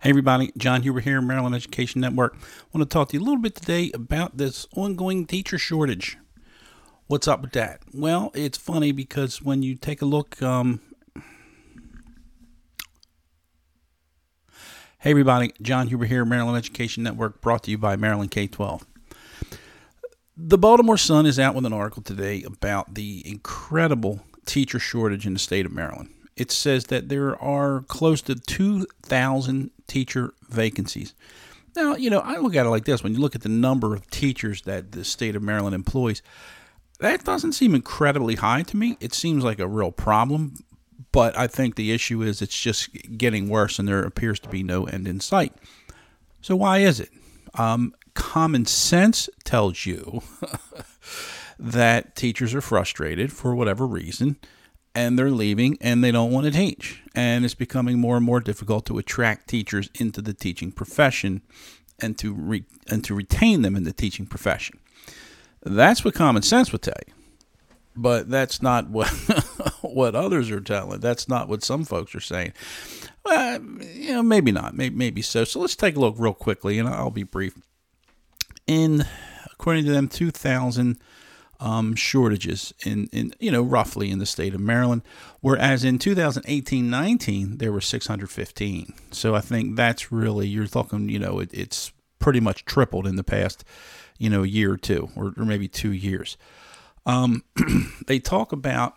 Hey everybody, John Huber here, Maryland Education Network. I want to talk to you a little bit today about this ongoing teacher shortage. What's up with that? Well, it's funny because when you take a look, um, hey everybody, John Huber here, Maryland Education Network, brought to you by Maryland K 12. The Baltimore Sun is out with an article today about the incredible teacher shortage in the state of Maryland it says that there are close to 2,000 teacher vacancies. Now, you know, I look at it like this when you look at the number of teachers that the state of Maryland employs, that doesn't seem incredibly high to me. It seems like a real problem, but I think the issue is it's just getting worse and there appears to be no end in sight. So, why is it? Um, common sense tells you that teachers are frustrated for whatever reason and they're leaving and they don't want to teach. And it's becoming more and more difficult to attract teachers into the teaching profession and to re- and to retain them in the teaching profession. That's what common sense would tell you. But that's not what what others are telling. That's not what some folks are saying. Well, you know, maybe not. Maybe, maybe so. So let's take a look real quickly, and I'll be brief. In according to them, 2000 um, shortages in, in, you know, roughly in the state of Maryland, whereas in 2018-19 there were 615. So I think that's really you're talking, you know, it, it's pretty much tripled in the past, you know, year or two, or, or maybe two years. Um, they talk about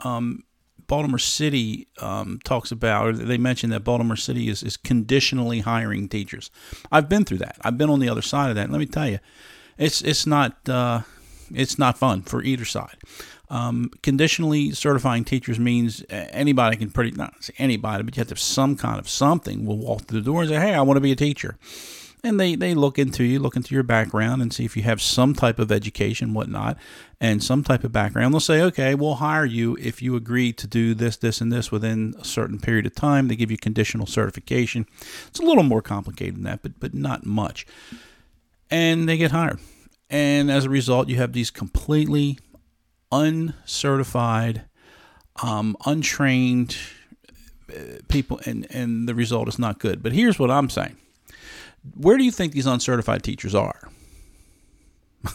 um, Baltimore City um, talks about, or they mention that Baltimore City is, is conditionally hiring teachers. I've been through that. I've been on the other side of that. And let me tell you, it's it's not uh, it's not fun for either side. Um, conditionally certifying teachers means anybody can pretty not anybody, but you have to have some kind of something will walk through the door and say, "Hey, I want to be a teacher." And they, they look into you, look into your background, and see if you have some type of education, whatnot, and some type of background. They'll say, okay, we'll hire you if you agree to do this, this, and this within a certain period of time. They give you conditional certification. It's a little more complicated than that, but but not much. And they get hired. And as a result, you have these completely uncertified, um, untrained uh, people, and, and the result is not good. But here's what I'm saying Where do you think these uncertified teachers are?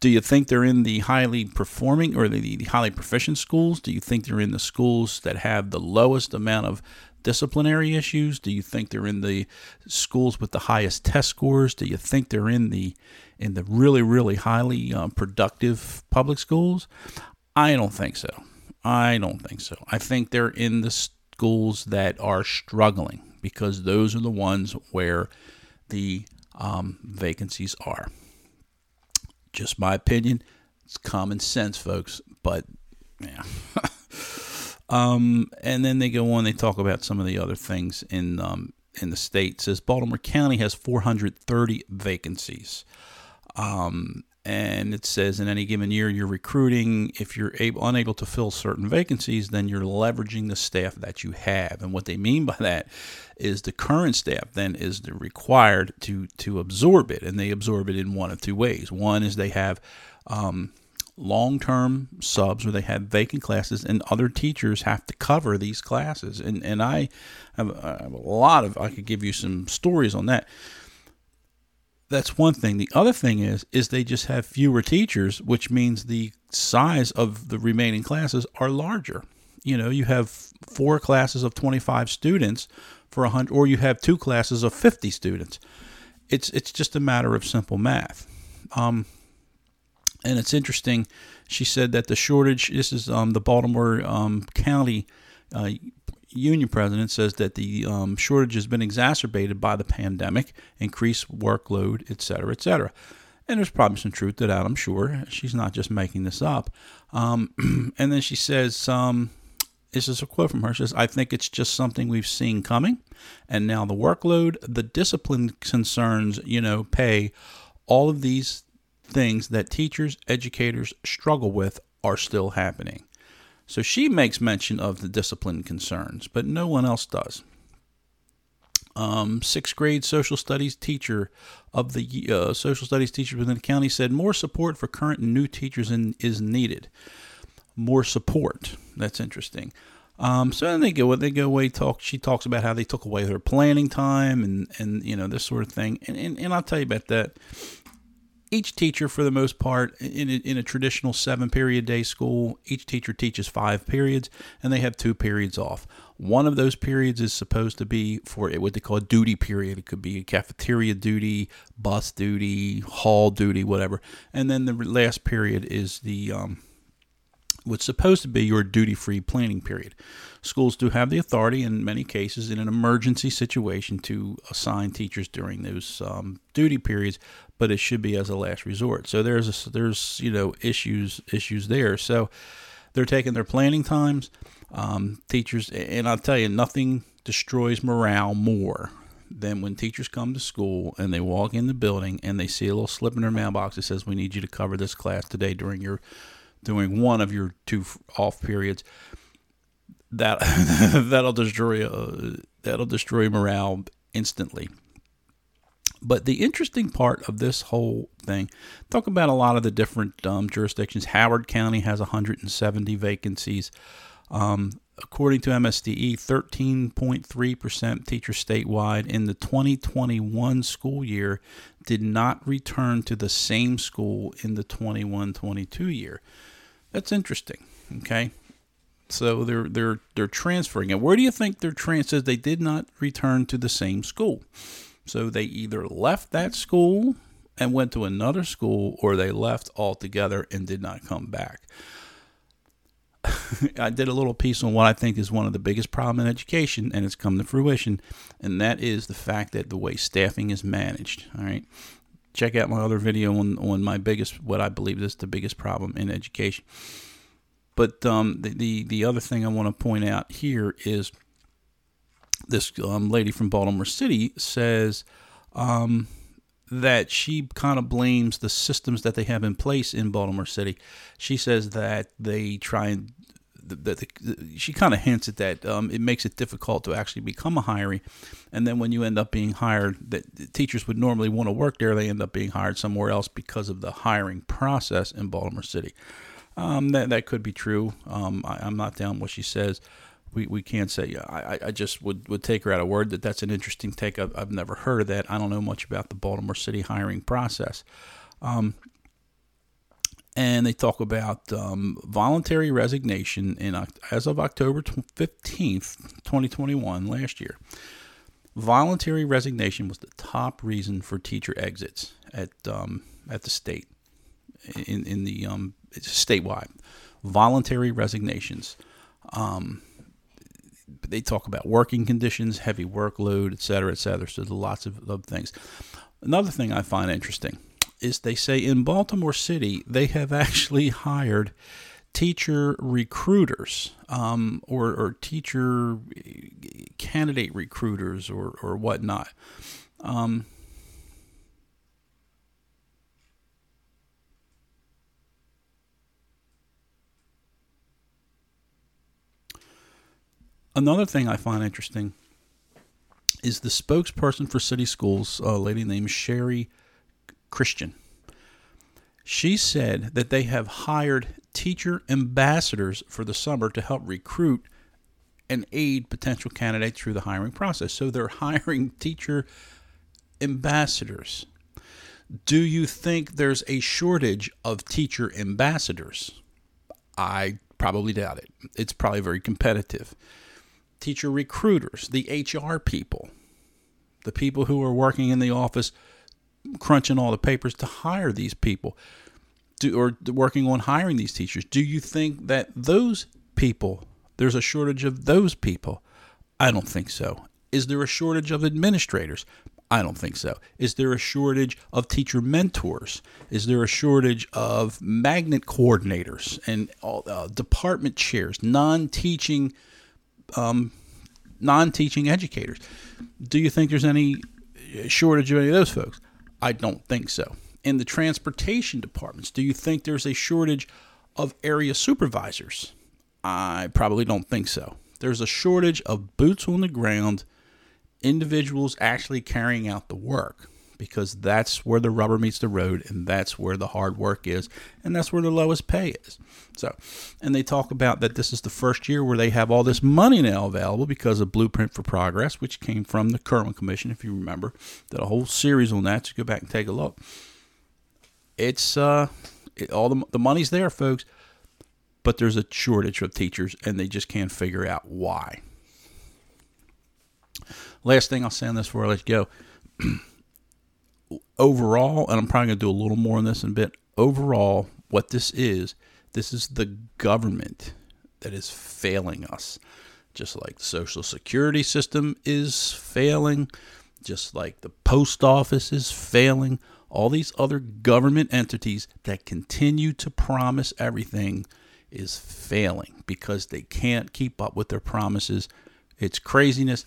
do you think they're in the highly performing or the, the, highly proficient schools? Do you think they're in the schools that have the lowest amount of disciplinary issues? Do you think they're in the schools with the highest test scores? Do you think they're in the in the really really highly uh, productive public schools? I don't think so. I don't think so. I think they're in the schools that are struggling because those are the ones where the um, vacancies are. Just my opinion. It's common sense, folks. But yeah. Um, and then they go on. They talk about some of the other things in um, in the state. It says Baltimore County has 430 vacancies. Um, and it says in any given year you're recruiting. If you're able, unable to fill certain vacancies, then you're leveraging the staff that you have. And what they mean by that is the current staff then is required to to absorb it, and they absorb it in one of two ways. One is they have um, long term subs where they have vacant classes and other teachers have to cover these classes. And, and I have, I have a lot of, I could give you some stories on that. That's one thing. The other thing is, is they just have fewer teachers, which means the size of the remaining classes are larger. You know, you have four classes of 25 students for a hundred, or you have two classes of 50 students. It's, it's just a matter of simple math. Um, and it's interesting. She said that the shortage. This is um, the Baltimore um, County uh, union president says that the um, shortage has been exacerbated by the pandemic, increased workload, et cetera, et cetera. And there's probably some truth to that, I'm sure. She's not just making this up. Um, and then she says, um, this is a quote from her. She says, I think it's just something we've seen coming. And now the workload, the discipline concerns, you know, pay, all of these things that teachers, educators struggle with are still happening. So she makes mention of the discipline concerns, but no one else does. Um, sixth grade social studies teacher of the uh, social studies teachers within the county said more support for current and new teachers in, is needed. More support. That's interesting. Um, so then they go they go away talk. She talks about how they took away her planning time and and you know this sort of thing. And and, and I'll tell you about that. Each teacher, for the most part, in a, in a traditional seven period day school, each teacher teaches five periods, and they have two periods off. One of those periods is supposed to be for what they call a duty period. It could be a cafeteria duty, bus duty, hall duty, whatever. And then the last period is the um, what's supposed to be your duty free planning period. Schools do have the authority in many cases in an emergency situation to assign teachers during those um, duty periods, but it should be as a last resort. So there's a, there's you know issues issues there. So they're taking their planning times. Um, teachers, and I'll tell you, nothing destroys morale more than when teachers come to school and they walk in the building and they see a little slip in their mailbox that says, "We need you to cover this class today during your doing one of your two off periods, that that'll destroy uh, that'll destroy morale instantly. But the interesting part of this whole thing, talk about a lot of the different um, jurisdictions. Howard County has 170 vacancies. Um, according to MSDE, 13.3% teachers statewide in the 2021 school year did not return to the same school in the 21 22 year. That's interesting. Okay. So they're they're they're transferring. And where do you think their transfers? They did not return to the same school. So they either left that school and went to another school or they left altogether and did not come back. I did a little piece on what I think is one of the biggest problems in education, and it's come to fruition, and that is the fact that the way staffing is managed. All right, check out my other video on, on my biggest, what I believe is the biggest problem in education. But um, the, the, the other thing I want to point out here is this um, lady from Baltimore City says um, that she kind of blames the systems that they have in place in Baltimore City. She says that they try and that the, she kind of hints at that um, it makes it difficult to actually become a hiree, and then when you end up being hired, that teachers would normally want to work there, they end up being hired somewhere else because of the hiring process in Baltimore City. Um, that that could be true. Um, I, am not down what she says. We, we can't say. I, I just would, would take her at a word that that's an interesting take. I've, I've never heard of that. I don't know much about the Baltimore City hiring process. Um, and they talk about um, voluntary resignation in as of October fifteenth, twenty twenty one, last year. Voluntary resignation was the top reason for teacher exits at um, at the state in in the um, statewide. Voluntary resignations. Um, they talk about working conditions, heavy workload, et cetera, et cetera. So there's lots of, of things. Another thing I find interesting is they say in Baltimore City they have actually hired teacher recruiters um, or, or teacher candidate recruiters or, or whatnot. Um, another thing I find interesting is the spokesperson for city schools, a lady named Sherry Christian. She said that they have hired teacher ambassadors for the summer to help recruit and aid potential candidates through the hiring process. So they're hiring teacher ambassadors. Do you think there's a shortage of teacher ambassadors? I probably doubt it. It's probably very competitive. Teacher recruiters, the HR people, the people who are working in the office crunching all the papers to hire these people do, or working on hiring these teachers. Do you think that those people, there's a shortage of those people? I don't think so. Is there a shortage of administrators? I don't think so. Is there a shortage of teacher mentors? Is there a shortage of magnet coordinators and all, uh, department chairs, non-teaching, um, non-teaching educators? Do you think there's any shortage of any of those folks? I don't think so. In the transportation departments, do you think there's a shortage of area supervisors? I probably don't think so. There's a shortage of boots on the ground, individuals actually carrying out the work. Because that's where the rubber meets the road and that's where the hard work is and that's where the lowest pay is. So, and they talk about that this is the first year where they have all this money now available because of Blueprint for Progress, which came from the Kirwan Commission, if you remember. Did a whole series on that, so go back and take a look. It's uh, it, all the the money's there, folks, but there's a shortage of teachers, and they just can't figure out why. Last thing I'll say on this before I let you go. overall, and I'm probably going to do a little more on this in a bit. Overall, what this is, this is the government that is failing us. Just like the Social Security system is failing, just like the post office is failing, all these other government entities that continue to promise everything is failing because they can't keep up with their promises. It's craziness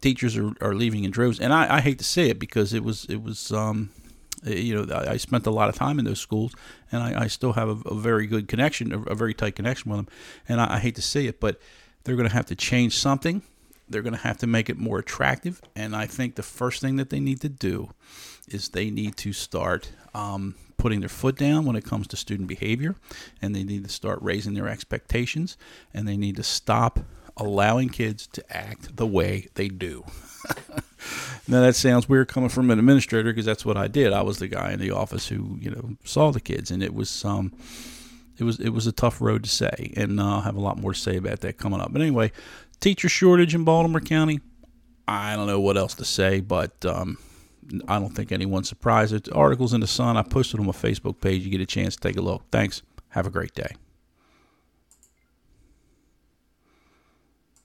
teachers are, are leaving in droves, and I, I hate to say it because it was it was um, eh, you know I spent a lot of time in those schools, and I, I still have a, a, very good connection, a, a, very tight connection with them, and I, I hate to say it, but they're going to have to change something. They're going to have to make it more attractive, and I think the first thing that they need to do is they need to start um, putting their foot down when it comes to student behavior, and they need to start raising their expectations, and they need to stop allowing kids to act the way they do. now that sounds weird coming from an administrator because that's what I did. I was the guy in the office who you know saw the kids, and it was um, it was it was a tough road to say, and uh, I'll have a lot more to say about that coming up. But anyway, teacher shortage in Baltimore County. I don't know what else to say, but um, I don't think anyone's surprised. The articles in the Sun. I posted on my Facebook page. You get a chance to take a look. Thanks. Have a great day.